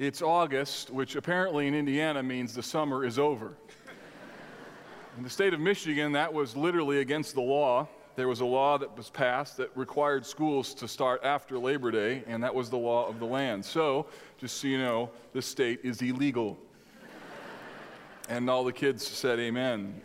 It's August, which apparently in Indiana means the summer is over. in the state of Michigan, that was literally against the law. There was a law that was passed that required schools to start after Labor Day, and that was the law of the land. So, just so you know, this state is illegal. and all the kids said, Amen.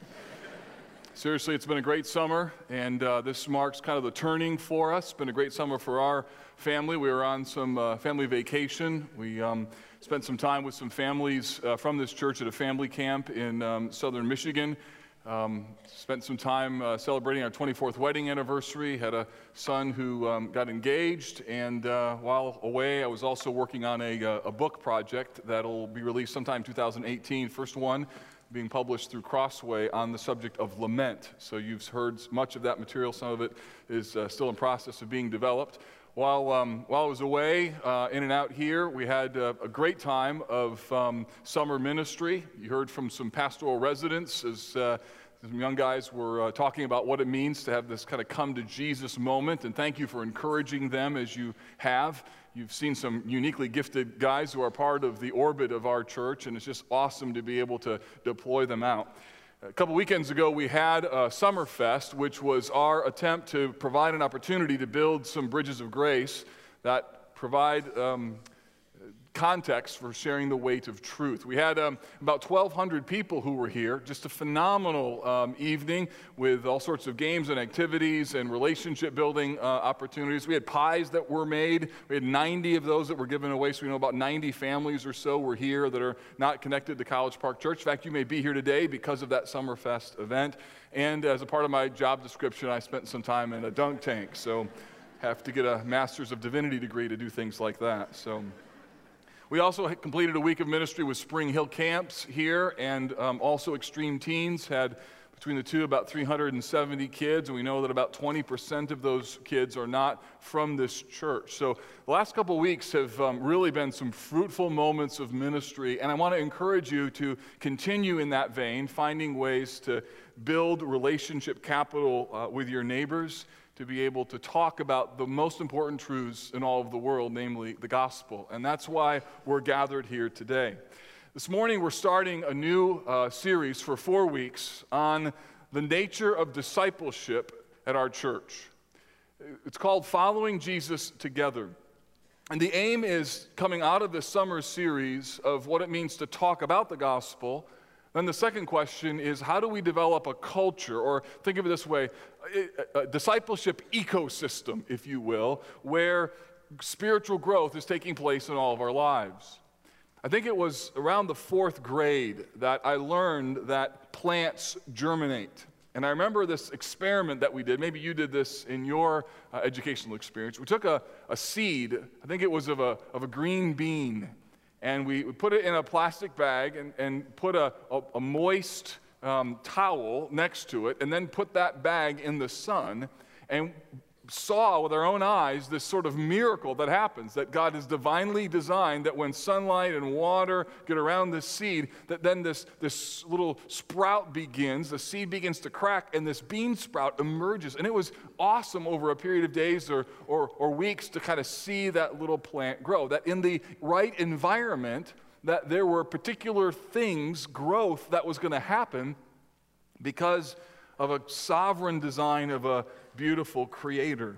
Seriously, it's been a great summer, and uh, this marks kind of the turning for us. It's been a great summer for our family. We were on some uh, family vacation. We um, spent some time with some families uh, from this church at a family camp in um, southern Michigan. Um, spent some time uh, celebrating our 24th wedding anniversary. Had a son who um, got engaged, and uh, while away, I was also working on a, uh, a book project that'll be released sometime 2018. First one being published through Crossway on the subject of lament. So you've heard much of that material. Some of it is uh, still in process of being developed. While, um, while I was away, uh, in and out here, we had uh, a great time of um, summer ministry. You heard from some pastoral residents as uh, some young guys were uh, talking about what it means to have this kind of come to Jesus moment. And thank you for encouraging them as you have. You've seen some uniquely gifted guys who are part of the orbit of our church, and it's just awesome to be able to deploy them out. A couple weekends ago, we had a summer fest, which was our attempt to provide an opportunity to build some bridges of grace that provide um, context for sharing the weight of truth. We had um, about 1,200 people who were here, just a phenomenal um, evening with all sorts of games and activities and relationship building uh, opportunities. We had pies that were made. We had 90 of those that were given away, so we know about 90 families or so were here that are not connected to College Park Church. In fact, you may be here today because of that Summerfest event. And as a part of my job description, I spent some time in a dunk tank, so have to get a Master's of Divinity degree to do things like that. So. We also completed a week of ministry with Spring Hill Camps here, and um, also Extreme Teens had between the two about 370 kids, and we know that about 20% of those kids are not from this church. So the last couple weeks have um, really been some fruitful moments of ministry, and I want to encourage you to continue in that vein, finding ways to build relationship capital uh, with your neighbors to be able to talk about the most important truths in all of the world, namely the gospel. And that's why we're gathered here today. This morning, we're starting a new uh, series for four weeks on the nature of discipleship at our church. It's called Following Jesus Together. And the aim is coming out of this summer series of what it means to talk about the gospel then the second question is how do we develop a culture, or think of it this way a, a discipleship ecosystem, if you will, where spiritual growth is taking place in all of our lives? I think it was around the fourth grade that I learned that plants germinate. And I remember this experiment that we did. Maybe you did this in your uh, educational experience. We took a, a seed, I think it was of a, of a green bean, and we put it in a plastic bag and, and put a, a, a moist um, towel next to it, and then put that bag in the sun and saw with our own eyes this sort of miracle that happens that God has divinely designed that when sunlight and water get around this seed, that then this, this little sprout begins, the seed begins to crack, and this bean sprout emerges. And it was awesome over a period of days or, or, or weeks to kind of see that little plant grow. That in the right environment, that there were particular things, growth that was going to happen because of a sovereign design of a beautiful creator.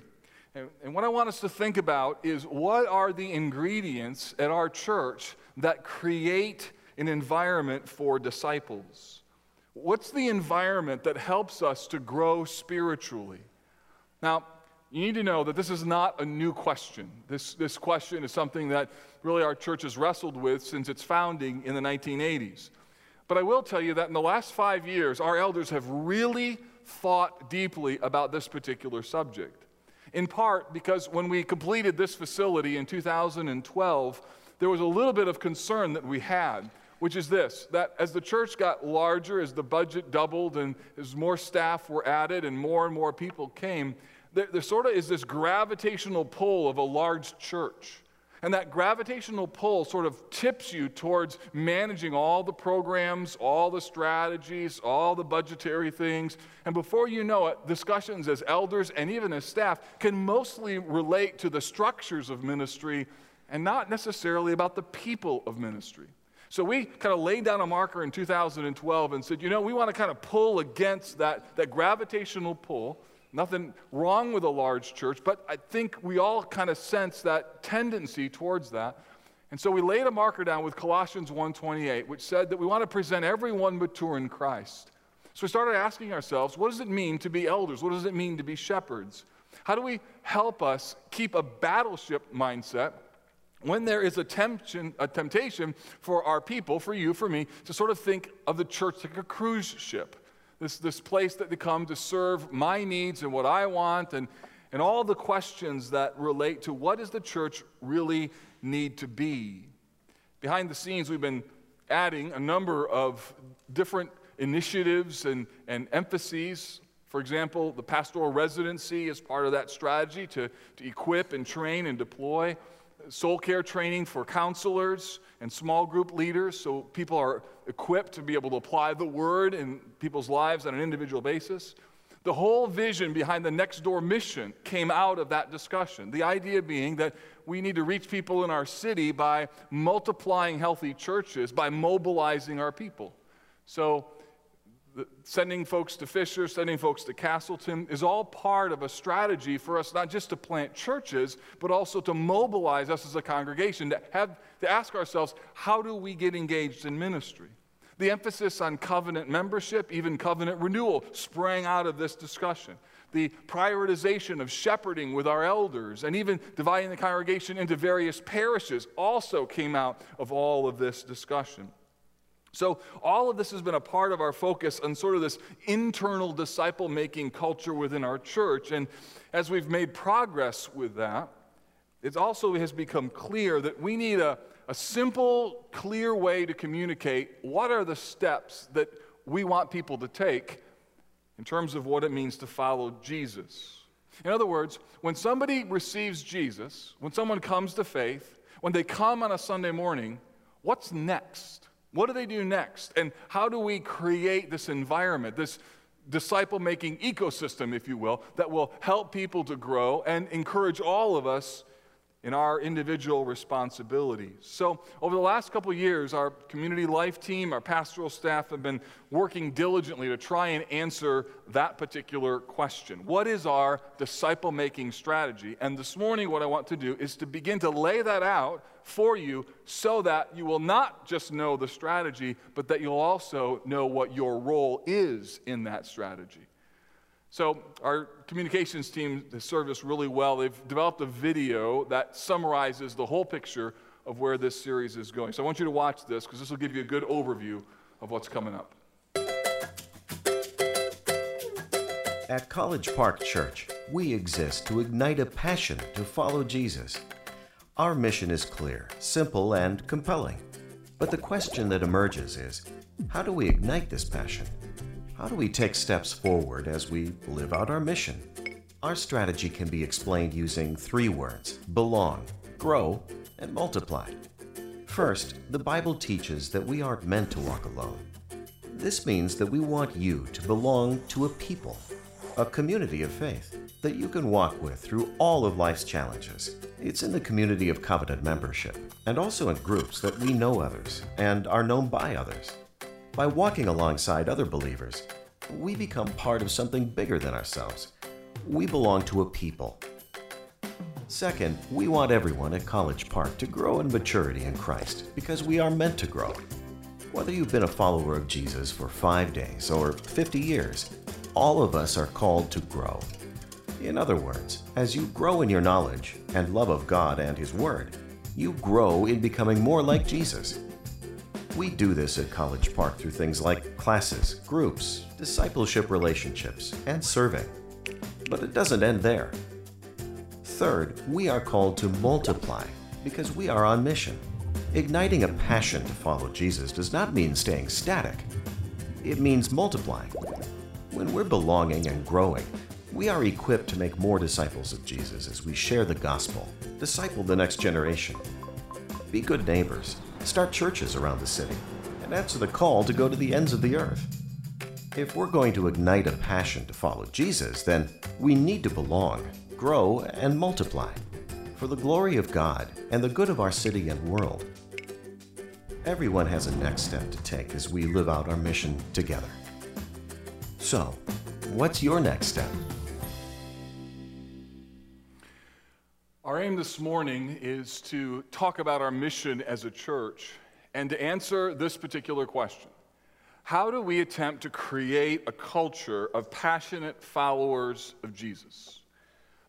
And, and, what I want us to think about is what are the ingredients at our church that create an environment for disciples? What's the environment that helps us to grow spiritually? Now, you need to know that this is not a new question. This, this question is something that really our church has wrestled with since its founding in the 1980s. But I will tell you that in the last five years, our elders have really thought deeply about this particular subject. In part because when we completed this facility in 2012, there was a little bit of concern that we had, which is this that as the church got larger, as the budget doubled, and as more staff were added and more and more people came, there, there sort of is this gravitational pull of a large church. And that gravitational pull sort of tips you towards managing all the programs, all the strategies, all the budgetary things. And before you know it, discussions as elders and even as staff can mostly relate to the structures of ministry and not necessarily about the people of ministry. So we kind of laid down a marker in 2012 and said, you know, we want to kind of pull against that, that gravitational pull. Nothing wrong with a large church, but I think we all kind of sense that tendency towards that. And so we laid a marker down with Colossians 1:28, which said that we want to present everyone mature in Christ. So we started asking ourselves, what does it mean to be elders? What does it mean to be shepherds? How do we help us keep a battleship mindset when there is a temptation, a temptation for our people, for you, for me, to sort of think of the church like a cruise ship? This, this place that they come to serve my needs and what I want, and, and all the questions that relate to what does the church really need to be. Behind the scenes, we've been adding a number of different initiatives and, and emphases. For example, the pastoral residency is part of that strategy to, to equip and train and deploy. Soul care training for counselors and small group leaders so people are equipped to be able to apply the word in people's lives on an individual basis. The whole vision behind the Next Door mission came out of that discussion. The idea being that we need to reach people in our city by multiplying healthy churches, by mobilizing our people. So, sending folks to Fisher, sending folks to Castleton is all part of a strategy for us not just to plant churches, but also to mobilize us as a congregation, to, have, to ask ourselves, how do we get engaged in ministry? The emphasis on covenant membership, even covenant renewal, sprang out of this discussion. The prioritization of shepherding with our elders and even dividing the congregation into various parishes also came out of all of this discussion. So, all of this has been a part of our focus on sort of this internal disciple making culture within our church. And as we've made progress with that, it also has become clear that we need a, a simple, clear way to communicate what are the steps that we want people to take in terms of what it means to follow Jesus. In other words, when somebody receives Jesus, when someone comes to faith, when they come on a Sunday morning, what's next? What do they do next? And how do we create this environment, this disciple making ecosystem, if you will, that will help people to grow and encourage all of us in our individual responsibilities. So, over the last couple years, our community life team, our pastoral staff have been working diligently to try and answer that particular question. What is our disciple making strategy? And this morning, what I want to do is to begin to lay that out for you so that you will not just know the strategy, but that you'll also know what your role is in that strategy. So, our communications team has served us really well. They've developed a video that summarizes the whole picture of where this series is going. So, I want you to watch this because this will give you a good overview of what's coming up. At College Park Church, we exist to ignite a passion to follow Jesus. Our mission is clear, simple, and compelling. But the question that emerges is how do we ignite this passion? How do we take steps forward as we live out our mission? Our strategy can be explained using three words belong, grow, and multiply. First, the Bible teaches that we aren't meant to walk alone. This means that we want you to belong to a people, a community of faith that you can walk with through all of life's challenges. It's in the community of covenant membership, and also in groups that we know others and are known by others. By walking alongside other believers, we become part of something bigger than ourselves. We belong to a people. Second, we want everyone at College Park to grow in maturity in Christ because we are meant to grow. Whether you've been a follower of Jesus for five days or 50 years, all of us are called to grow. In other words, as you grow in your knowledge and love of God and His Word, you grow in becoming more like Jesus. We do this at College Park through things like classes, groups, discipleship relationships, and serving. But it doesn't end there. Third, we are called to multiply because we are on mission. Igniting a passion to follow Jesus does not mean staying static. It means multiplying. When we're belonging and growing, we are equipped to make more disciples of Jesus as we share the gospel, disciple the next generation. Be good neighbors, start churches around the city, and answer the call to go to the ends of the earth. If we're going to ignite a passion to follow Jesus, then we need to belong, grow, and multiply. for the glory of God and the good of our city and world. Everyone has a next step to take as we live out our mission together. So, what's your next step? Our aim this morning is to talk about our mission as a church and to answer this particular question How do we attempt to create a culture of passionate followers of Jesus?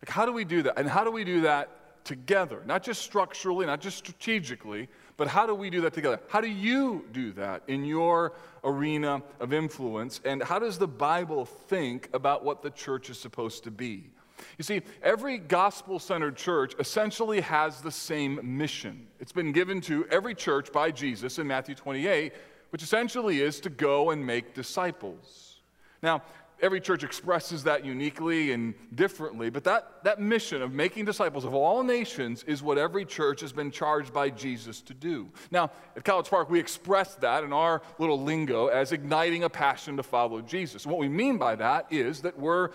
Like, how do we do that? And how do we do that together? Not just structurally, not just strategically, but how do we do that together? How do you do that in your arena of influence? And how does the Bible think about what the church is supposed to be? You see, every gospel centered church essentially has the same mission. It's been given to every church by Jesus in Matthew 28, which essentially is to go and make disciples. Now, every church expresses that uniquely and differently, but that, that mission of making disciples of all nations is what every church has been charged by Jesus to do. Now, at College Park, we express that in our little lingo as igniting a passion to follow Jesus. What we mean by that is that we're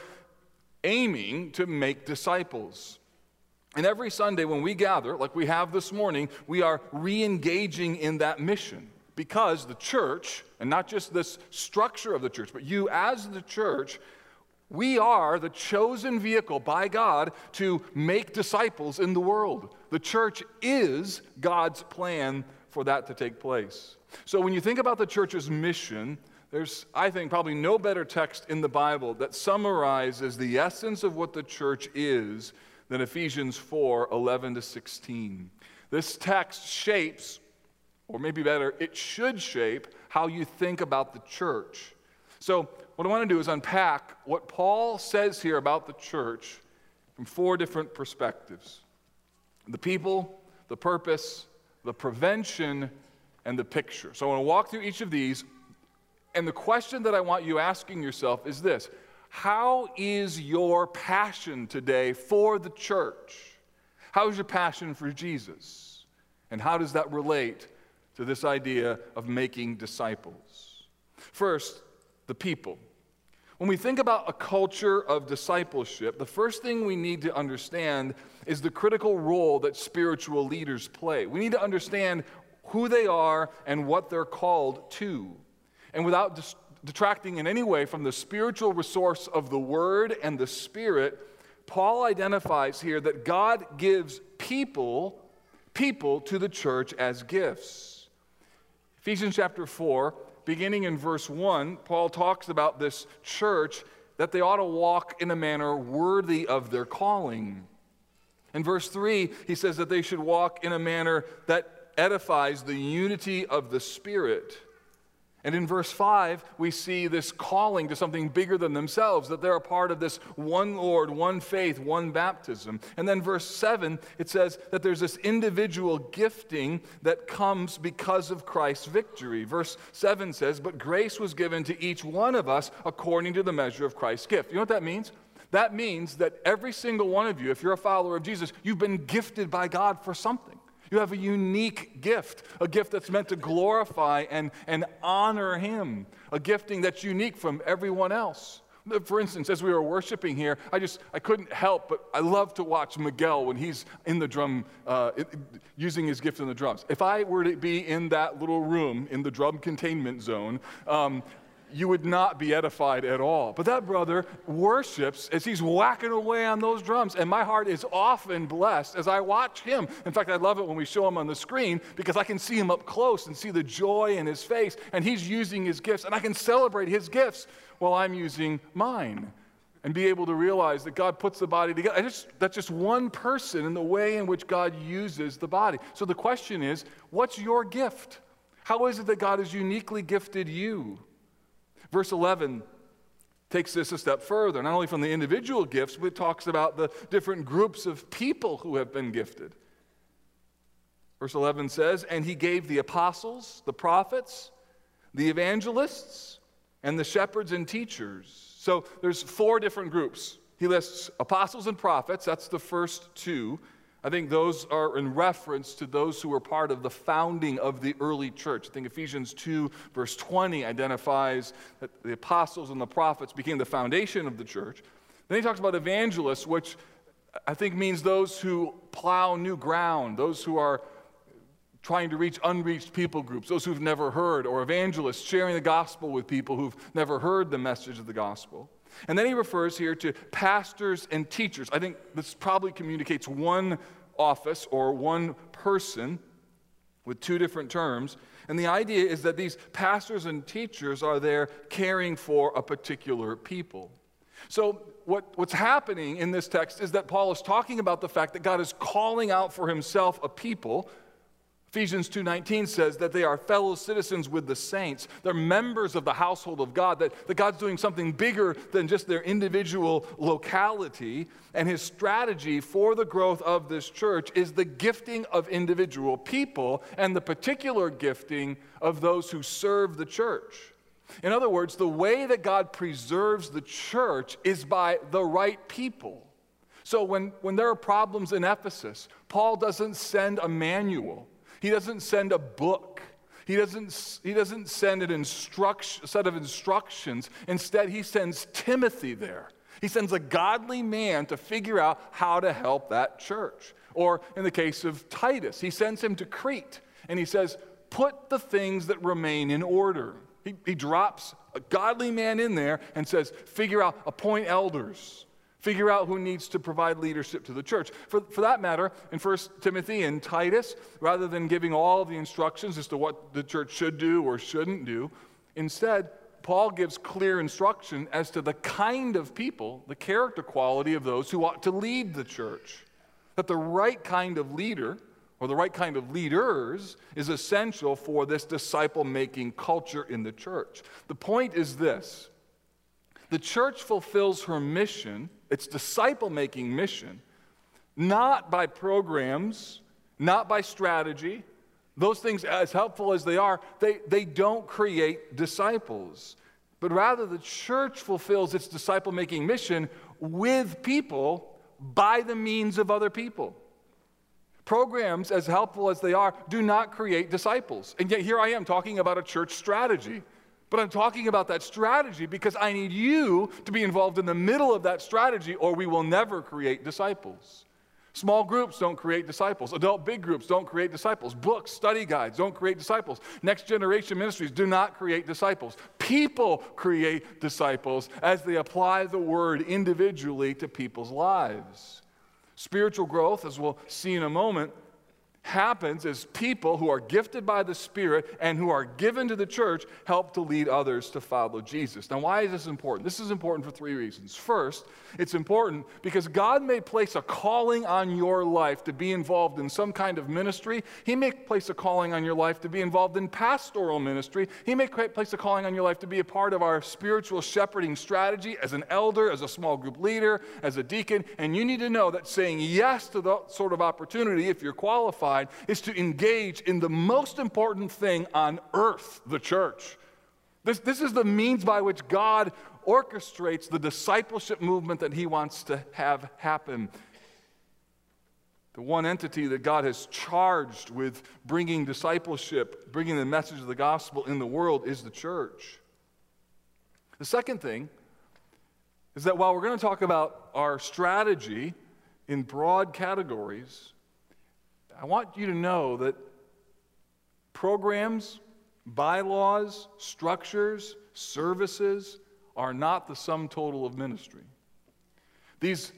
aiming to make disciples. And every Sunday when we gather, like we have this morning, we are re engaging in that mission because the church, and not just this structure of the church, but you as the church, we are the chosen vehicle by God to make disciples in the world. The church is God's plan for that to take place. So when you think about the church's mission, there's, I think, probably no better text in the Bible that summarizes the essence of what the church is than Ephesians 4 11 to 16. This text shapes, or maybe better, it should shape how you think about the church. So, what I want to do is unpack what Paul says here about the church from four different perspectives the people, the purpose, the prevention, and the picture. So, I want to walk through each of these and the question that I want you asking yourself is this How is your passion today for the church? How is your passion for Jesus? And how does that relate to this idea of making disciples? First, the people. When we think about a culture of discipleship, the first thing we need to understand is the critical role that spiritual leaders play. We need to understand who they are and what they're called to and without detracting in any way from the spiritual resource of the Word and the Spirit, Paul identifies here that God gives people, people to the church as gifts. Ephesians chapter 4, beginning in verse 1, Paul talks about this church that they ought to walk in a manner worthy of their calling. In verse 3, he says that they should walk in a manner that edifies the unity of the Spirit. And in verse 5, we see this calling to something bigger than themselves, that they're a part of this one Lord, one faith, one baptism. And then verse 7, it says that there's this individual gifting that comes because of Christ's victory. Verse 7 says, But grace was given to each one of us according to the measure of Christ's gift. You know what that means? That means that every single one of you, if you're a follower of Jesus, you've been gifted by God for something. You have a unique gift, a gift that's meant to glorify and, and honor Him, a gifting that's unique from everyone else. For instance, as we were worshiping here, I just I couldn't help but I love to watch Miguel when he's in the drum, uh, using his gift in the drums. If I were to be in that little room in the drum containment zone, um, you would not be edified at all. But that brother worships as he's whacking away on those drums, and my heart is often blessed as I watch him. In fact, I love it when we show him on the screen because I can see him up close and see the joy in his face, and he's using his gifts, and I can celebrate his gifts while I'm using mine. And be able to realize that God puts the body together. Just, that's just one person in the way in which God uses the body. So the question is what's your gift? How is it that God has uniquely gifted you? Verse 11 takes this a step further, not only from the individual gifts, but it talks about the different groups of people who have been gifted. Verse 11 says, And he gave the apostles, the prophets, the evangelists, and the shepherds and teachers. So there's four different groups. He lists apostles and prophets, that's the first two. I think those are in reference to those who were part of the founding of the early church. I think Ephesians 2, verse 20, identifies that the apostles and the prophets became the foundation of the church. Then he talks about evangelists, which I think means those who plow new ground, those who are trying to reach unreached people groups, those who've never heard, or evangelists sharing the gospel with people who've never heard the message of the gospel. And then he refers here to pastors and teachers. I think this probably communicates one office or one person with two different terms. And the idea is that these pastors and teachers are there caring for a particular people. So, what, what's happening in this text is that Paul is talking about the fact that God is calling out for himself a people Ephesians 2:19 says that they are fellow citizens with the saints. They're members of the household of God, that, that God's doing something bigger than just their individual locality. And his strategy for the growth of this church is the gifting of individual people and the particular gifting of those who serve the church. In other words, the way that God preserves the church is by the right people. So when, when there are problems in Ephesus, Paul doesn't send a manual. He doesn't send a book. He doesn't, he doesn't send an instruction, set of instructions. Instead, he sends Timothy there. He sends a godly man to figure out how to help that church. Or in the case of Titus, he sends him to Crete and he says, Put the things that remain in order. He, he drops a godly man in there and says, Figure out, appoint elders. Figure out who needs to provide leadership to the church. For, for that matter, in 1 Timothy and Titus, rather than giving all the instructions as to what the church should do or shouldn't do, instead, Paul gives clear instruction as to the kind of people, the character quality of those who ought to lead the church. That the right kind of leader, or the right kind of leaders, is essential for this disciple making culture in the church. The point is this the church fulfills her mission its disciple making mission, not by programs, not by strategy. Those things, as helpful as they are, they, they don't create disciples. But rather, the church fulfills its disciple making mission with people by the means of other people. Programs, as helpful as they are, do not create disciples. And yet, here I am talking about a church strategy. But I'm talking about that strategy because I need you to be involved in the middle of that strategy, or we will never create disciples. Small groups don't create disciples. Adult big groups don't create disciples. Books, study guides don't create disciples. Next generation ministries do not create disciples. People create disciples as they apply the word individually to people's lives. Spiritual growth, as we'll see in a moment, happens as people who are gifted by the Spirit and who are given to the church help to lead others to follow Jesus. Now, why is this important? This is important for three reasons. First, it's important because God may place a calling on your life to be involved in some kind of ministry. He may place a calling on your life to be involved in pastoral ministry. He may place a calling on your life to be a part of our spiritual shepherding strategy as an elder, as a small group leader, as a deacon. And you need to know that saying yes to that sort of opportunity, if you're qualified, is to engage in the most important thing on earth, the church. This, this is the means by which God orchestrates the discipleship movement that He wants to have happen. The one entity that God has charged with bringing discipleship, bringing the message of the gospel in the world is the church. The second thing is that while we're going to talk about our strategy in broad categories, I want you to know that programs, bylaws, structures, services are not the sum total of ministry. These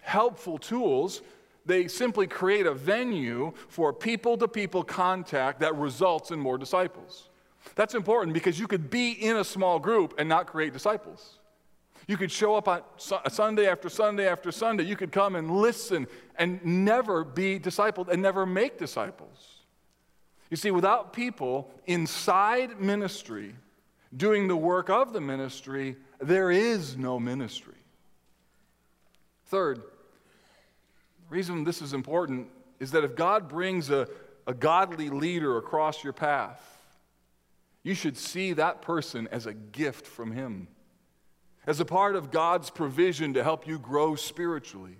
helpful tools, they simply create a venue for people to people contact that results in more disciples. That's important because you could be in a small group and not create disciples. You could show up on Sunday after Sunday after Sunday. You could come and listen and never be discipled and never make disciples. You see, without people inside ministry doing the work of the ministry, there is no ministry. Third, the reason this is important is that if God brings a, a godly leader across your path, you should see that person as a gift from Him as a part of God's provision to help you grow spiritually.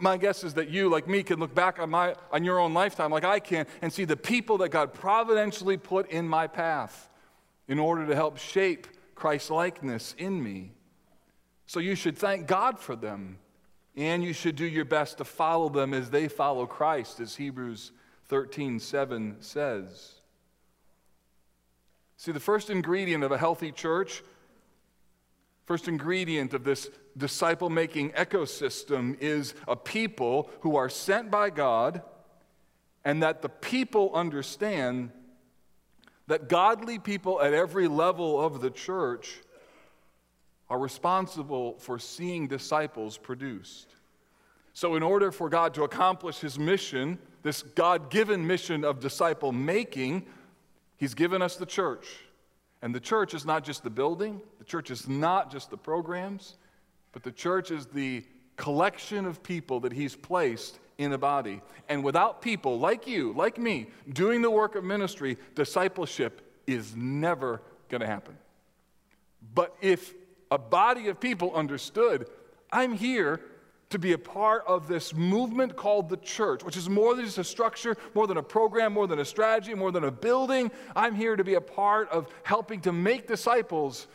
My guess is that you, like me, can look back on, my, on your own lifetime, like I can, and see the people that God providentially put in my path in order to help shape Christ likeness in me. So you should thank God for them, and you should do your best to follow them as they follow Christ, as Hebrews 13 7 says. See, the first ingredient of a healthy church, first ingredient of this disciple making ecosystem is a people who are sent by God, and that the people understand that godly people at every level of the church are responsible for seeing disciples produced. So, in order for God to accomplish his mission, this God given mission of disciple making, he's given us the church. And the church is not just the building, the church is not just the programs, but the church is the collection of people that he's placed in a body. And without people like you, like me, doing the work of ministry, discipleship is never going to happen. But if a body of people understood, I'm here to be a part of this movement called the church, which is more than just a structure, more than a program, more than a strategy, more than a building. I'm here to be a part of helping to make disciples.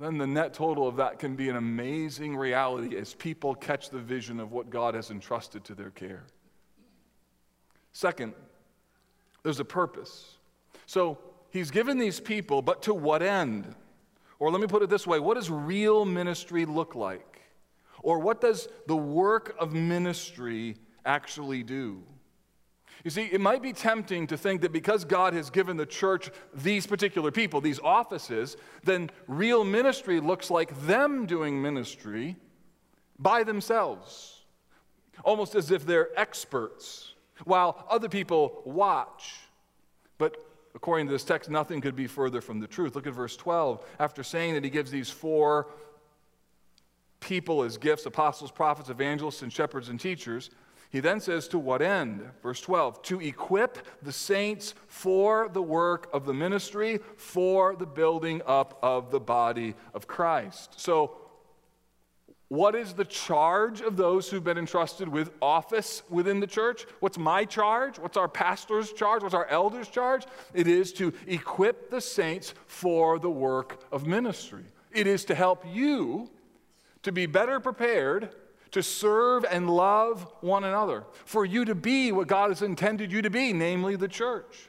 Then the net total of that can be an amazing reality as people catch the vision of what God has entrusted to their care. Second, there's a purpose. So he's given these people, but to what end? Or let me put it this way what does real ministry look like? Or what does the work of ministry actually do? You see, it might be tempting to think that because God has given the church these particular people, these offices, then real ministry looks like them doing ministry by themselves, almost as if they're experts, while other people watch. But according to this text, nothing could be further from the truth. Look at verse 12. After saying that he gives these four people as gifts apostles, prophets, evangelists, and shepherds and teachers he then says, To what end? Verse 12, to equip the saints for the work of the ministry, for the building up of the body of Christ. So, what is the charge of those who've been entrusted with office within the church? What's my charge? What's our pastor's charge? What's our elder's charge? It is to equip the saints for the work of ministry. It is to help you to be better prepared to serve and love one another, for you to be what God has intended you to be, namely the church.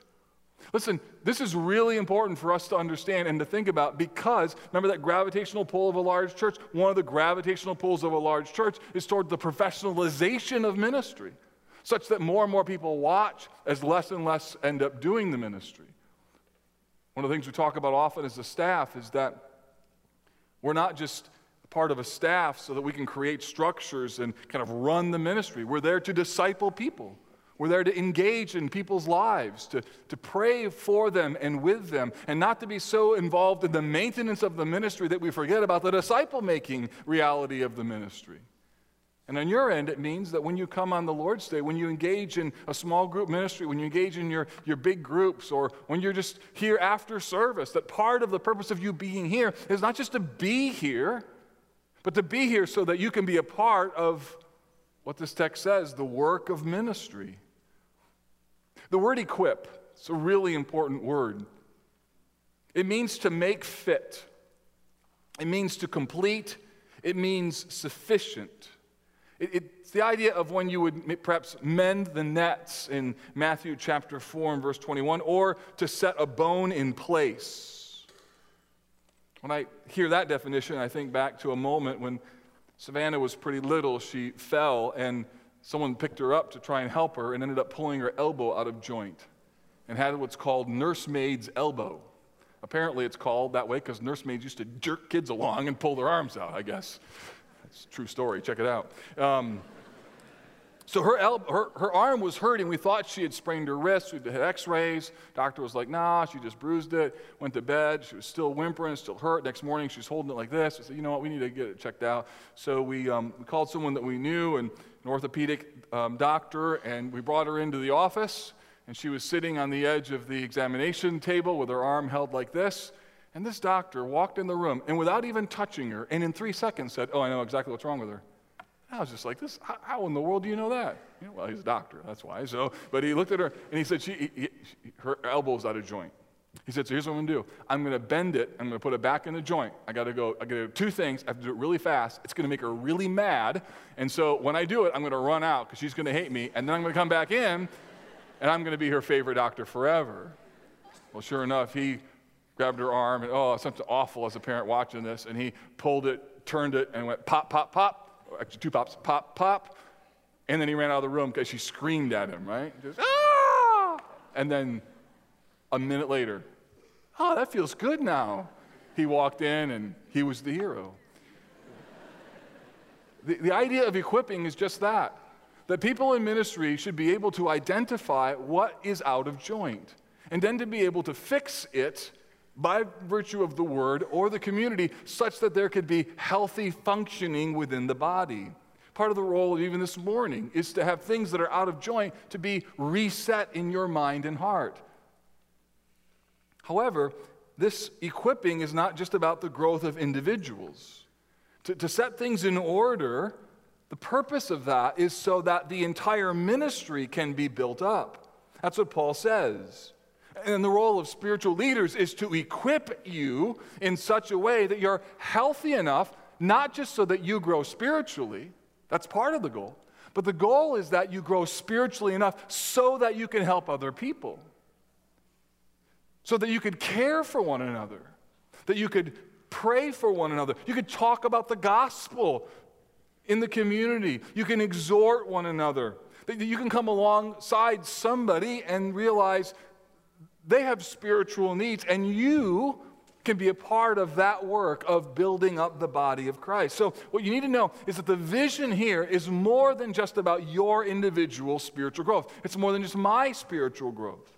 Listen, this is really important for us to understand and to think about because remember that gravitational pull of a large church? One of the gravitational pulls of a large church is toward the professionalization of ministry, such that more and more people watch as less and less end up doing the ministry. One of the things we talk about often as a staff is that we're not just part of a staff so that we can create structures and kind of run the ministry. We're there to disciple people. We're there to engage in people's lives, to, to pray for them and with them, and not to be so involved in the maintenance of the ministry that we forget about the disciple making reality of the ministry. And on your end, it means that when you come on the Lord's Day, when you engage in a small group ministry, when you engage in your, your big groups, or when you're just here after service, that part of the purpose of you being here is not just to be here, but to be here so that you can be a part of what this text says the work of ministry. The word equip, it's a really important word. It means to make fit, it means to complete, it means sufficient. It, it's the idea of when you would perhaps mend the nets in Matthew chapter 4 and verse 21, or to set a bone in place. When I hear that definition, I think back to a moment when Savannah was pretty little. She fell, and someone picked her up to try and help her and ended up pulling her elbow out of joint and had what's called nursemaid's elbow. Apparently, it's called that way because nursemaids used to jerk kids along and pull their arms out, I guess. It's a true story. Check it out. Um, so her, her, her arm was hurting. We thought she had sprained her wrist. We did x rays. Doctor was like, nah, she just bruised it. Went to bed. She was still whimpering, still hurt. Next morning, she was holding it like this. We said, you know what, we need to get it checked out. So we, um, we called someone that we knew, and an orthopedic um, doctor, and we brought her into the office. And she was sitting on the edge of the examination table with her arm held like this. And this doctor walked in the room and without even touching her, and in three seconds said, Oh, I know exactly what's wrong with her. I was just like, this, how, in the world do you know that? You know, well, he's a doctor, that's why. So, but he looked at her and he said, she, he, her elbow's out of joint. He said, So here's what I'm gonna do. I'm gonna bend it, I'm gonna put it back in the joint. I gotta go, I gotta do two things. I have to do it really fast. It's gonna make her really mad. And so when I do it, I'm gonna run out because she's gonna hate me. And then I'm gonna come back in and I'm gonna be her favorite doctor forever. Well, sure enough, he grabbed her arm and oh, something awful as a parent watching this. And he pulled it, turned it, and went pop, pop, pop. Actually, two pops, pop, pop. And then he ran out of the room because she screamed at him, right? Just, ah! And then a minute later, oh, that feels good now. He walked in and he was the hero. the, the idea of equipping is just that that people in ministry should be able to identify what is out of joint and then to be able to fix it by virtue of the word or the community such that there could be healthy functioning within the body. Part of the role, even this morning, is to have things that are out of joint to be reset in your mind and heart. However, this equipping is not just about the growth of individuals. To, to set things in order, the purpose of that is so that the entire ministry can be built up. That's what Paul says. And the role of spiritual leaders is to equip you in such a way that you're healthy enough, not just so that you grow spiritually, that's part of the goal, but the goal is that you grow spiritually enough so that you can help other people. So that you could care for one another, that you could pray for one another, you could talk about the gospel in the community, you can exhort one another, that you can come alongside somebody and realize they have spiritual needs, and you can be a part of that work of building up the body of Christ. So, what you need to know is that the vision here is more than just about your individual spiritual growth, it's more than just my spiritual growth.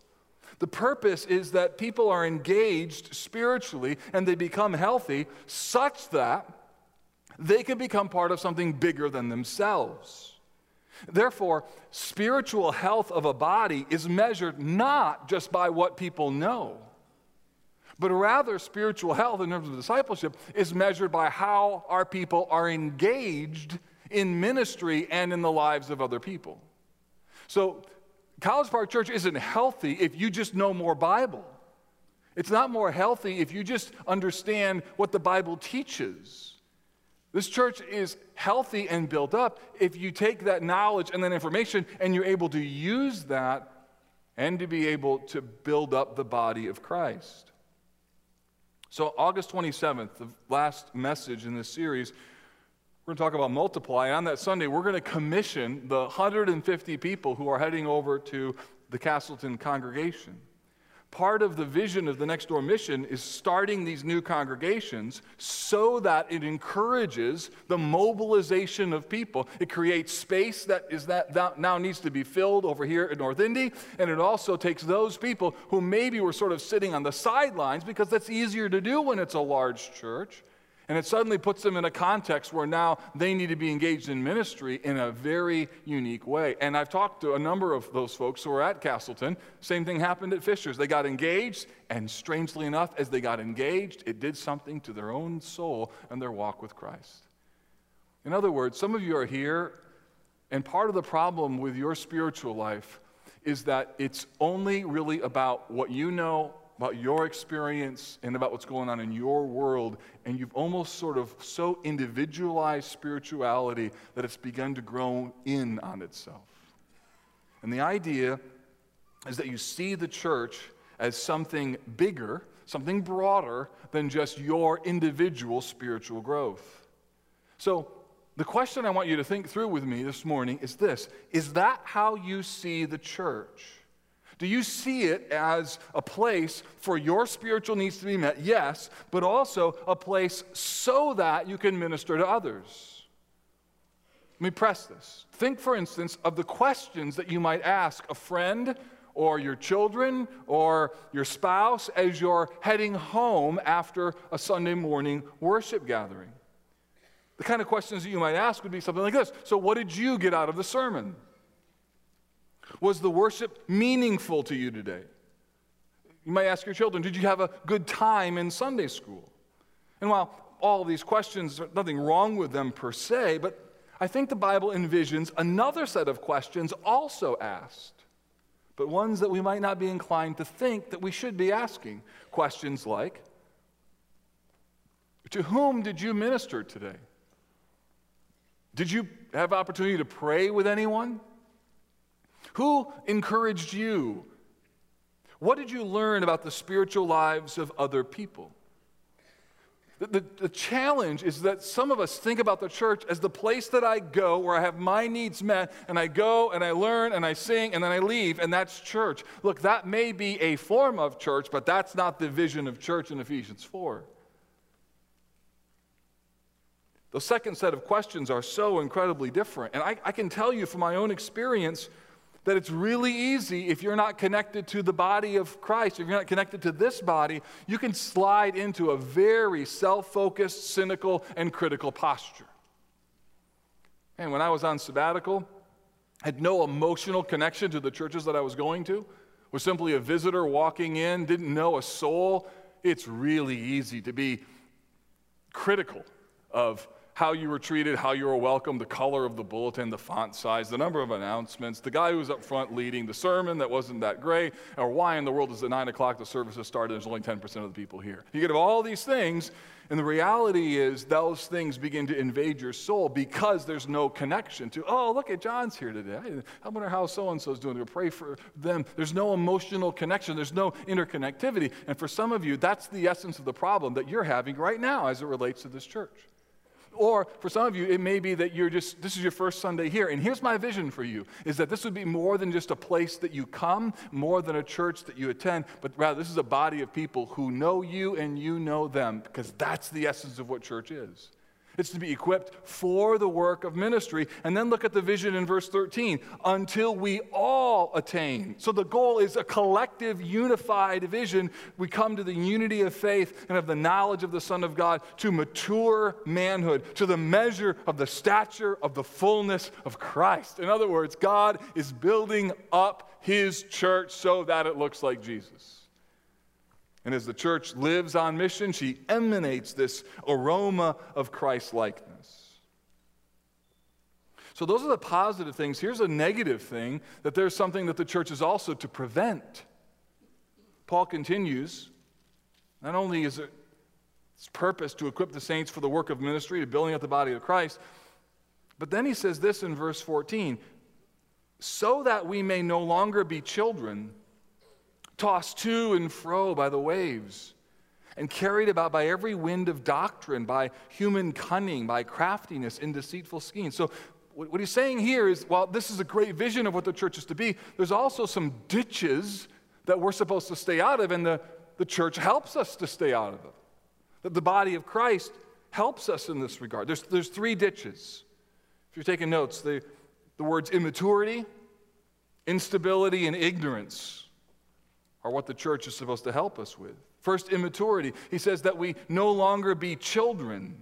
The purpose is that people are engaged spiritually and they become healthy such that they can become part of something bigger than themselves. Therefore, spiritual health of a body is measured not just by what people know, but rather spiritual health in terms of discipleship is measured by how our people are engaged in ministry and in the lives of other people. So, College Park Church isn't healthy if you just know more Bible. It's not more healthy if you just understand what the Bible teaches. This church is healthy and built up if you take that knowledge and that information and you're able to use that and to be able to build up the body of Christ. So, August 27th, the last message in this series, we're going to talk about multiply. On that Sunday, we're going to commission the 150 people who are heading over to the Castleton congregation. Part of the vision of the Next Door mission is starting these new congregations so that it encourages the mobilization of people. It creates space that is that, that now needs to be filled over here at North Indy, and it also takes those people who maybe were sort of sitting on the sidelines because that's easier to do when it's a large church and it suddenly puts them in a context where now they need to be engaged in ministry in a very unique way. And I've talked to a number of those folks who are at Castleton. Same thing happened at Fishers. They got engaged, and strangely enough, as they got engaged, it did something to their own soul and their walk with Christ. In other words, some of you are here, and part of the problem with your spiritual life is that it's only really about what you know about your experience and about what's going on in your world, and you've almost sort of so individualized spirituality that it's begun to grow in on itself. And the idea is that you see the church as something bigger, something broader than just your individual spiritual growth. So, the question I want you to think through with me this morning is this Is that how you see the church? Do you see it as a place for your spiritual needs to be met? Yes, but also a place so that you can minister to others. Let me press this. Think, for instance, of the questions that you might ask a friend or your children or your spouse as you're heading home after a Sunday morning worship gathering. The kind of questions that you might ask would be something like this So, what did you get out of the sermon? Was the worship meaningful to you today? You might ask your children, Did you have a good time in Sunday school? And while all these questions, nothing wrong with them per se, but I think the Bible envisions another set of questions also asked but ones that we might not be inclined to think that we should be asking. Questions like To whom did you minister today? Did you have opportunity to pray with anyone? Who encouraged you? What did you learn about the spiritual lives of other people? The, the, the, challenge is that some of us think about the church as the place that I go where I have my needs met, and I go and I learn and I sing and then I leave, and that's church. Look, that may be a form of church, but that's not the vision of church in Ephesians 4. The second set of questions are so incredibly different. And I, I can tell you from my own experience that it's really easy if you're not connected to the body of Christ, if you're not connected to this body, you can slide into a very self focused, cynical, and critical posture. And when I was on sabbatical, I had no emotional connection to the churches that I was going to, was simply a visitor walking in, didn't know a soul. It's really easy to be critical of how you were treated, how you were welcomed, the color of the bulletin, the font size, the number of announcements, the guy who was up front leading the sermon that wasn't that great, or why in the world is it 9 o'clock the service has started and there's only 10% of the people here. You get all these things, and the reality is those things begin to invade your soul because there's no connection to, oh, look at John's here today. I wonder how so and so's doing. To pray for them. There's no emotional connection, there's no interconnectivity. And for some of you, that's the essence of the problem that you're having right now as it relates to this church. Or for some of you, it may be that you're just, this is your first Sunday here. And here's my vision for you is that this would be more than just a place that you come, more than a church that you attend, but rather this is a body of people who know you and you know them, because that's the essence of what church is. It's to be equipped for the work of ministry. And then look at the vision in verse 13 until we all attain. So the goal is a collective, unified vision. We come to the unity of faith and of the knowledge of the Son of God to mature manhood, to the measure of the stature of the fullness of Christ. In other words, God is building up his church so that it looks like Jesus. And as the church lives on mission, she emanates this aroma of Christ likeness. So, those are the positive things. Here's a negative thing that there's something that the church is also to prevent. Paul continues not only is it its purpose to equip the saints for the work of ministry, to building up the body of Christ, but then he says this in verse 14 so that we may no longer be children tossed to and fro by the waves, and carried about by every wind of doctrine, by human cunning, by craftiness in deceitful schemes. So, what he's saying here is while this is a great vision of what the church is to be, there's also some ditches that we're supposed to stay out of, and the, the church helps us to stay out of them. That the body of Christ helps us in this regard. There's, there's three ditches. If you're taking notes, the, the words immaturity, instability, and ignorance are what the church is supposed to help us with. First, immaturity. He says that we no longer be children.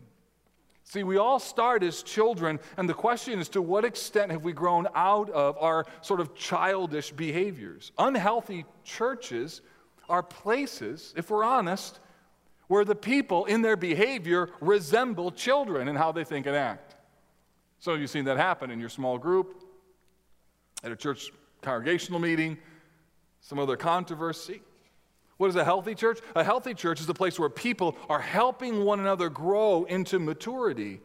See, we all start as children, and the question is to what extent have we grown out of our sort of childish behaviors? Unhealthy churches are places, if we're honest, where the people in their behavior resemble children in how they think and act. So of you have seen that happen in your small group, at a church congregational meeting, some other controversy. What is a healthy church? A healthy church is a place where people are helping one another grow into maturity.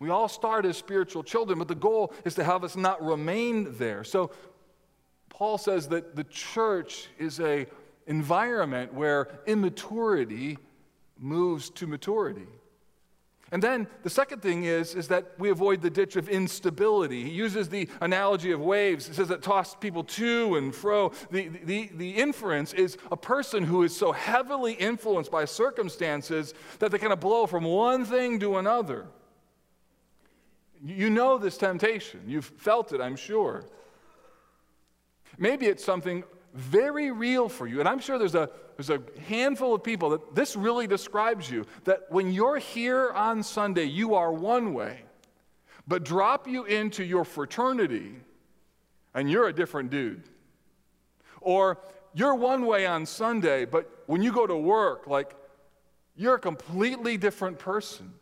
We all start as spiritual children, but the goal is to have us not remain there. So Paul says that the church is a environment where immaturity moves to maturity. And then the second thing is, is that we avoid the ditch of instability. He uses the analogy of waves. He says it tosses people to and fro. The, the, the inference is a person who is so heavily influenced by circumstances that they kind of blow from one thing to another. You know this temptation. You've felt it, I'm sure. Maybe it's something very real for you. And I'm sure there's a, there's a handful of people that this really describes you that when you're here on Sunday, you are one way, but drop you into your fraternity and you're a different dude. Or you're one way on Sunday, but when you go to work, like you're a completely different person.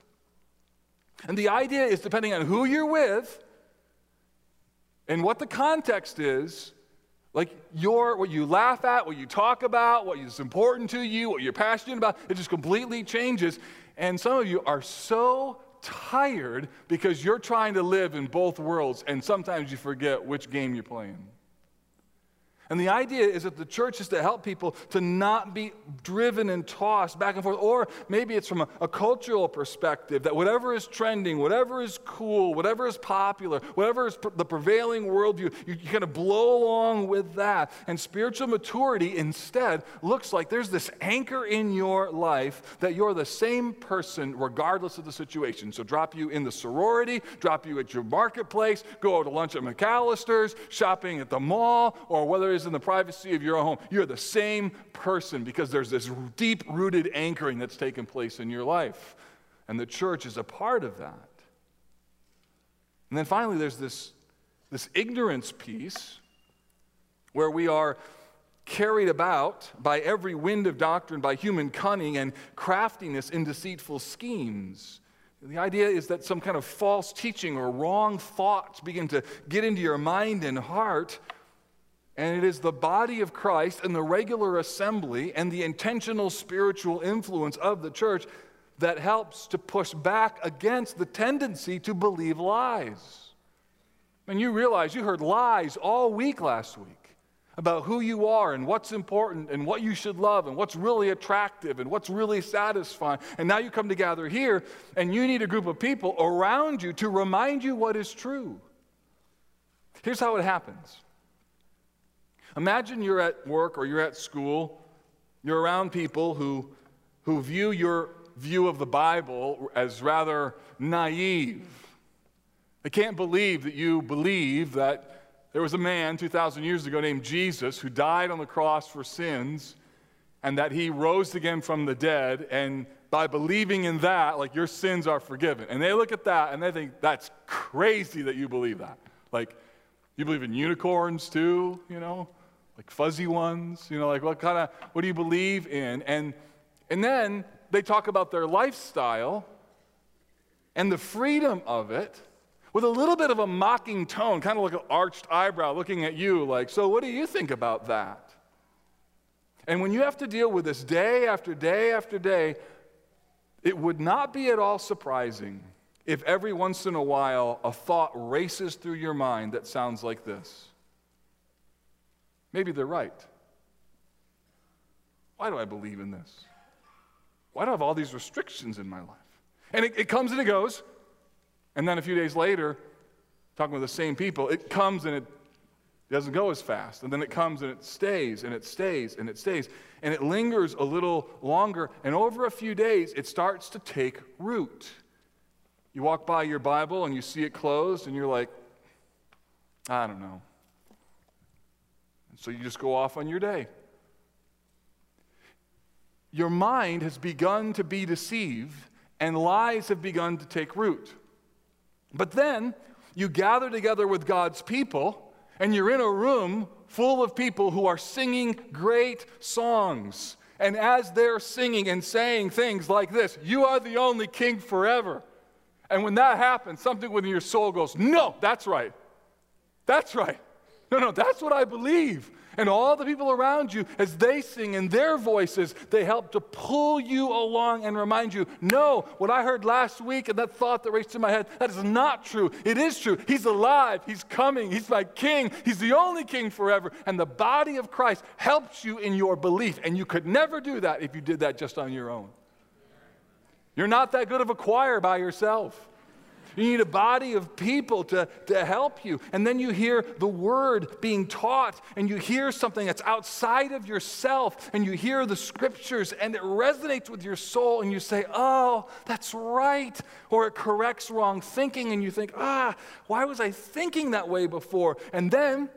And the idea is depending on who you're with and what the context is, Like your what you laugh at, what you talk about, what is important to you, what you're passionate about, it just completely changes. And some of you are so tired because you're trying to live in both worlds, and sometimes you forget which game you're playing. And the idea is that the church is to help people to not be driven and tossed back and forth. Or maybe it's from a, a, cultural perspective that whatever is trending, whatever is cool, whatever is popular, whatever is pr- the prevailing worldview, you, you kind of blow along with that. And spiritual maturity instead looks like there's this anchor in your life that you're the same person regardless of the situation. So drop you in the sorority, drop you at your marketplace, go out to lunch at McAlister's, shopping at the mall, or whether is in the privacy of your home. You're the same person because there's this deep rooted anchoring that's taken place in your life. And the church is a part of that. And then finally, there's this, this ignorance piece where we are carried about by every wind of doctrine, by human cunning and craftiness in deceitful schemes. The idea is that some kind of false teaching or wrong thoughts begin to get into your mind and heart, and it is the body of Christ and the regular assembly and the intentional spiritual influence of the church that helps to push back against the tendency to believe lies. And you realize you heard lies all week last week about who you are and what's important and what you should love and what's really attractive and what's really satisfying. And now you come together here and you need a group of people around you to remind you what is true. Here's how it happens Imagine you're at work or you're at school, you're around people who, who view your view of the Bible as rather naive. They can't believe that you believe that there was a man 2,000 years ago named Jesus who died on the cross for sins and that he rose again from the dead. And by believing in that, like your sins are forgiven. And they look at that and they think, that's crazy that you believe that. Like, you believe in unicorns too, you know? Like fuzzy ones, you know, like what kind of, what do you believe in? And, and then they talk about their lifestyle and the freedom of it with a little bit of a mocking tone, kind of like an arched eyebrow looking at you, like, so what do you think about that? And when you have to deal with this day after day after day, it would not be at all surprising if every once in a while a thought races through your mind that sounds like this Maybe they're right. Why do I believe in this? Why do I have all these restrictions in my life? And it, it comes and it goes. And then a few days later, talking with the same people, it comes and it doesn't go as fast. And then it comes and it stays and it stays and it stays. And it lingers a little longer. And over a few days, it starts to take root. You walk by your Bible and you see it closed, and you're like, I don't know. So you just go off on your day. Your mind has begun to be deceived, and lies have begun to take root. But then you gather together with God's people, and you're in a room full of people who are singing great songs. And as they're singing and saying things like this, you are the only king forever. And when that happens, something within your soul goes, No, that's right. That's right. No, no, that's what I believe. And all the people around you, as they sing in their voices, they help to pull you along and remind you no, what I heard last week and that thought that raced in my head, that is not true. It is true. He's alive. He's coming. He's my king. He's the only king forever. And the body of Christ helps you in your belief. And you could never do that if you did that just on your own. You're not that good of a choir by yourself. You need a body of people to, to help you. And then you hear the word being taught, and you hear something that's outside of yourself, and you hear the scriptures, and it resonates with your soul, and you say, Oh, that's right. Or it corrects wrong thinking, and you think, Ah, why was I thinking that way before? And then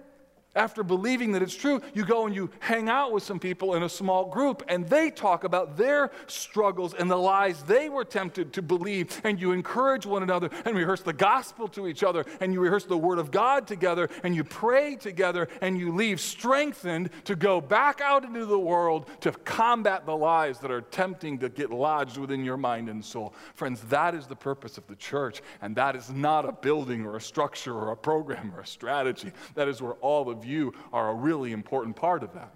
after believing that it's true, you go and you hang out with some people in a small group and they talk about their struggles and the lies they were tempted to believe. And you encourage one another and rehearse the gospel to each other and you rehearse the word of God together and you pray together and you leave strengthened to go back out into the world to combat the lies that are tempting to get lodged within your mind and soul. Friends, that is the purpose of the church and that is not a building or a structure or a program or a strategy. That is where all of you you are a really important part of that.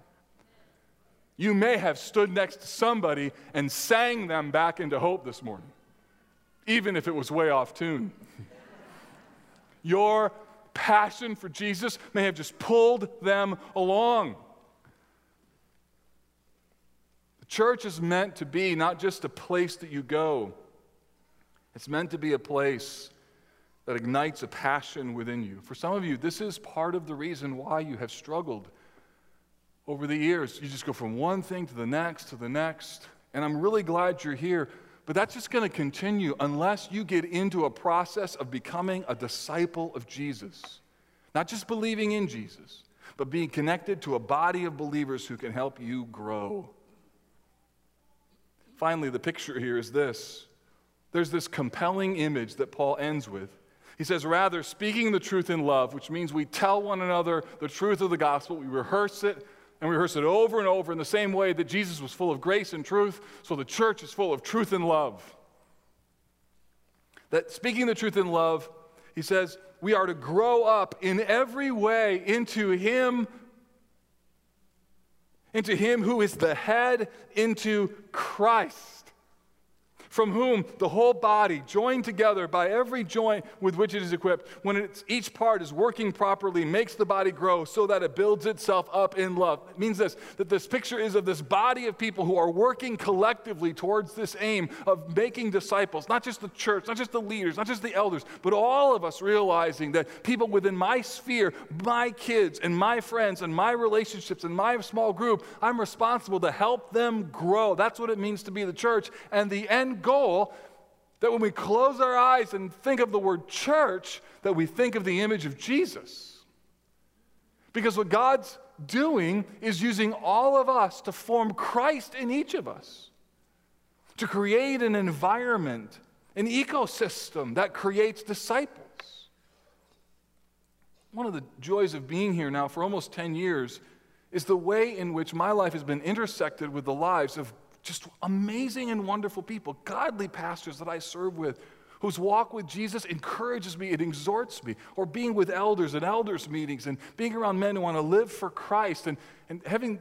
You may have stood next to somebody and sang them back into hope this morning, even if it was way off tune. Your passion for Jesus may have just pulled them along. The church is meant to be not just a place that you go, it's meant to be a place that ignites a passion within you. For some of you, this is part of the reason why you have struggled over the years. You just go from one thing to the next to the next. And I'm really glad you're here, but that's just going to continue unless you get into a process of becoming a disciple of Jesus. Not just believing in Jesus, but being connected to a body of believers who can help you grow. Finally, the picture here is this there's this compelling image that Paul ends with. He says, rather, speaking the truth in love, which means we tell one another the truth of the gospel, we rehearse it, and rehearse it over and over in the same way that Jesus was full of grace and truth, so the church is full of truth and love. That speaking the truth in love, he says, we are to grow up in every way into Him, into Him who is the head, into Christ from whom the whole body, joined together by every joint with which it is equipped, when each part is working properly, makes the body grow so that it builds itself up in love. It means this that this picture is of this body of people who are working collectively towards this aim of making disciples, not just the church, not just the leaders, not just the elders, but all of us realizing that people within my sphere, my kids and my friends and my relationships and my small group, I'm responsible to help them grow. That's what it means to be the church. And the end goal that when we close our eyes and think of the word church, that we think of the image of Jesus. Because what God's doing is using all of us to form Christ in each of us, to create an environment, an ecosystem that creates disciples. One of the joys of being here now for almost 10 years is the way in which my life has been intersected with the lives of just amazing and wonderful people, godly pastors that I serve with, whose walk with Jesus encourages me, it exhorts me, or being with elders and elders' meetings and being around men who want to live for Christ and, and having,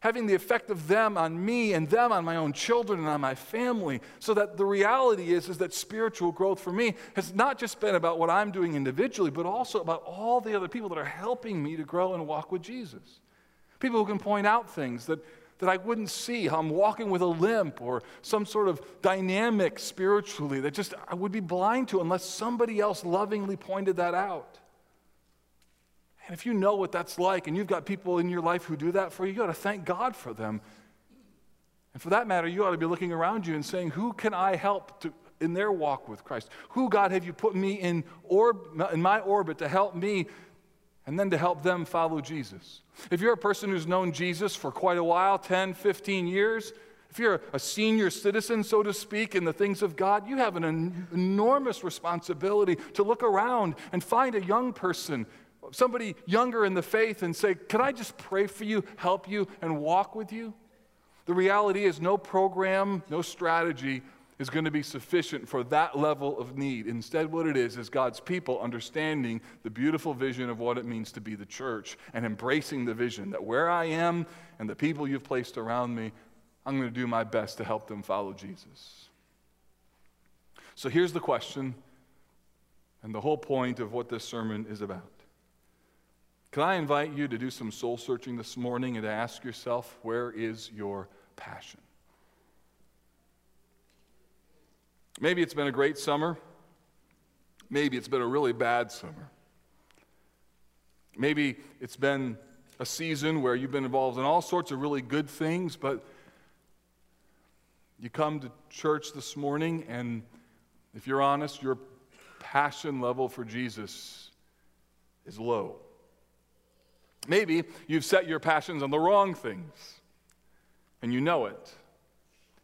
having the effect of them on me and them on my own children and on my family. So that the reality is, is that spiritual growth for me has not just been about what I'm doing individually, but also about all the other people that are helping me to grow and walk with Jesus. People who can point out things that that I wouldn't see, how I'm walking with a limp or some sort of dynamic spiritually that just I would be blind to unless somebody else lovingly pointed that out. And if you know what that's like and you've got people in your life who do that for you, you ought to thank God for them. And for that matter, you ought to be looking around you and saying, Who can I help to, in their walk with Christ? Who, God, have you put me in, orb, in my orbit to help me and then to help them follow Jesus. If you're a person who's known Jesus for quite a while 10, 15 years if you're a senior citizen, so to speak, in the things of God, you have an enormous responsibility to look around and find a young person, somebody younger in the faith, and say, Can I just pray for you, help you, and walk with you? The reality is, no program, no strategy is going to be sufficient for that level of need. Instead, what it is, is God's people understanding the beautiful vision of what it means to be the church and embracing the vision that where I am and the people you've placed around me, I'm going to do my best to help them follow Jesus. So here's the question, and the whole point of what this sermon is about. Can I invite you to do some soul searching this morning and to ask yourself, where is your passion? Maybe it's been a great summer. Maybe it's been a really bad summer. Maybe it's been a season where you've been involved in all sorts of really good things, but you come to church this morning, and if you're honest, your passion level for Jesus is low. Maybe you've set your passions on the wrong things, and you know it.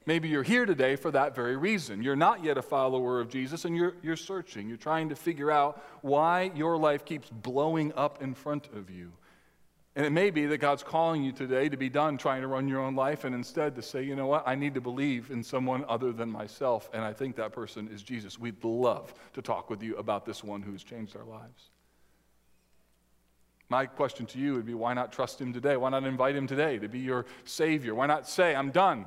Maybe you're here today for that very reason. You're not yet a follower of Jesus and you're, you're searching. You're trying to figure out why your life keeps blowing up in front of you. And it may be that God's calling you today to be done trying to run your own life and instead to say, you know what, I need to believe in someone other than myself. And I think that person is Jesus. We'd love to talk with you about this one who's changed our lives. My question to you would be why not trust Him today? Why not invite Him today to be your Savior? Why not say, I'm done?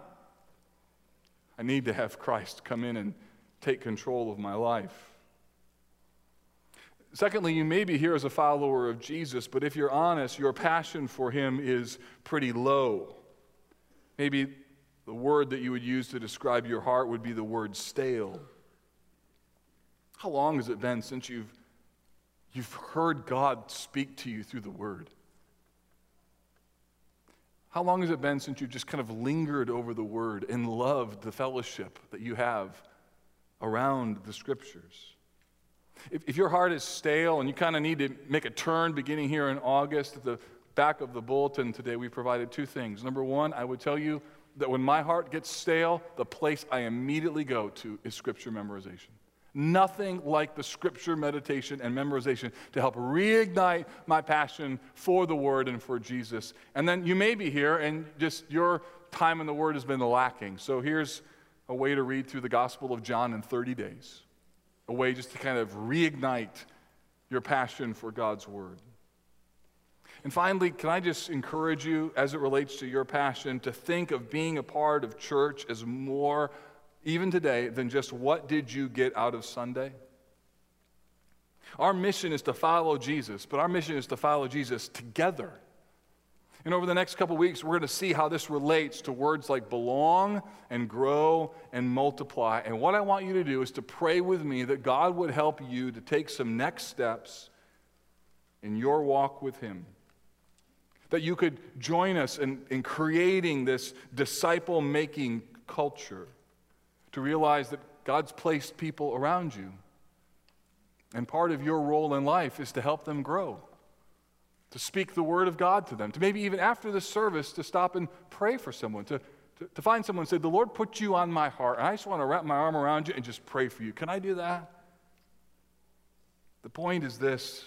I need to have Christ come in and take control of my life. Secondly, you may be here as a follower of Jesus, but if you're honest, your passion for Him is pretty low. Maybe the word that you would use to describe your heart would be the word stale. How long has it been since you've, you've heard God speak to you through the word? How long has it been since you've just kind of lingered over the word and loved the fellowship that you have around the scriptures? If, if your heart is stale and you kind of need to make a turn beginning here in August, at the back of the bulletin today, we provided two things. Number one, I would tell you that when my heart gets stale, the place I immediately go to is scripture memorization. Nothing like the scripture meditation and memorization to help reignite my passion for the word and for Jesus. And then you may be here and just your time in the word has been lacking. So here's a way to read through the Gospel of John in 30 days, a way just to kind of reignite your passion for God's word. And finally, can I just encourage you, as it relates to your passion, to think of being a part of church as more, even today, than just what did you get out of Sunday? Our mission is to follow Jesus, but our mission is to follow Jesus together. And over the next couple weeks, we're going to see how this relates to words like belong and grow and multiply. And what I want you to do is to pray with me that God would help you to take some next steps in your walk with Him. That you could join us in, in creating this disciple making culture to realize that God's placed people around you. And part of your role in life is to help them grow to speak the word of God to them, to maybe even after the service to stop and pray for someone, to, to, to, find someone and say, The Lord put you on my heart, and I just want to wrap my arm around you and just pray for you. Can I do that? The point is this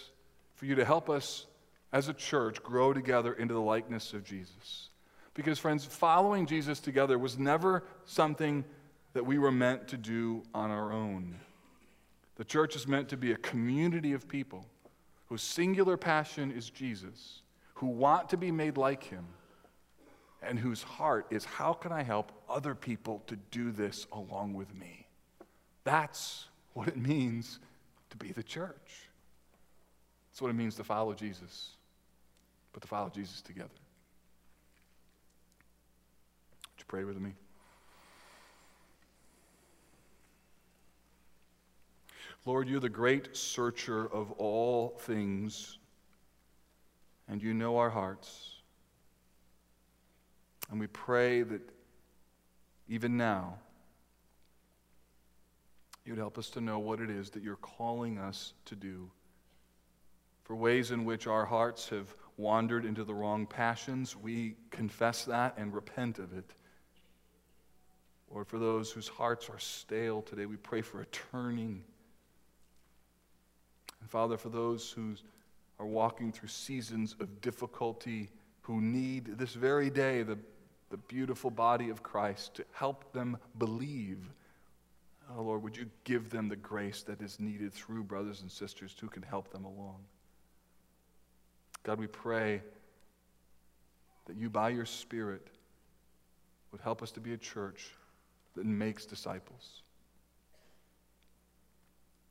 for you to help us as a church grow together into the likeness of Jesus. Because, friends, following Jesus together was never something that we were meant to do on our own. The church is meant to be a community of people whose singular passion is Jesus, who want to be made like him, and whose heart is how can I help other people to do this along with me? That's what it means to be the church. That's what it means to follow Jesus, but to follow Jesus together. Would you pray with me? Lord, you're the great searcher of all things, and you know our hearts. And we pray that even now, you'd help us to know what it is that you're calling us to do. For ways in which our hearts have wandered into the wrong passions, we confess that and repent of it. Or for those whose hearts are stale today, we pray for a turning and Father, for those who are walking through seasons of difficulty, who need this very day the, the beautiful body of Christ to help them believe, oh Lord, would you give them the grace that is needed through brothers and sisters who can help them along? God, we pray that you, by your Spirit, would help us to be a church that makes disciples.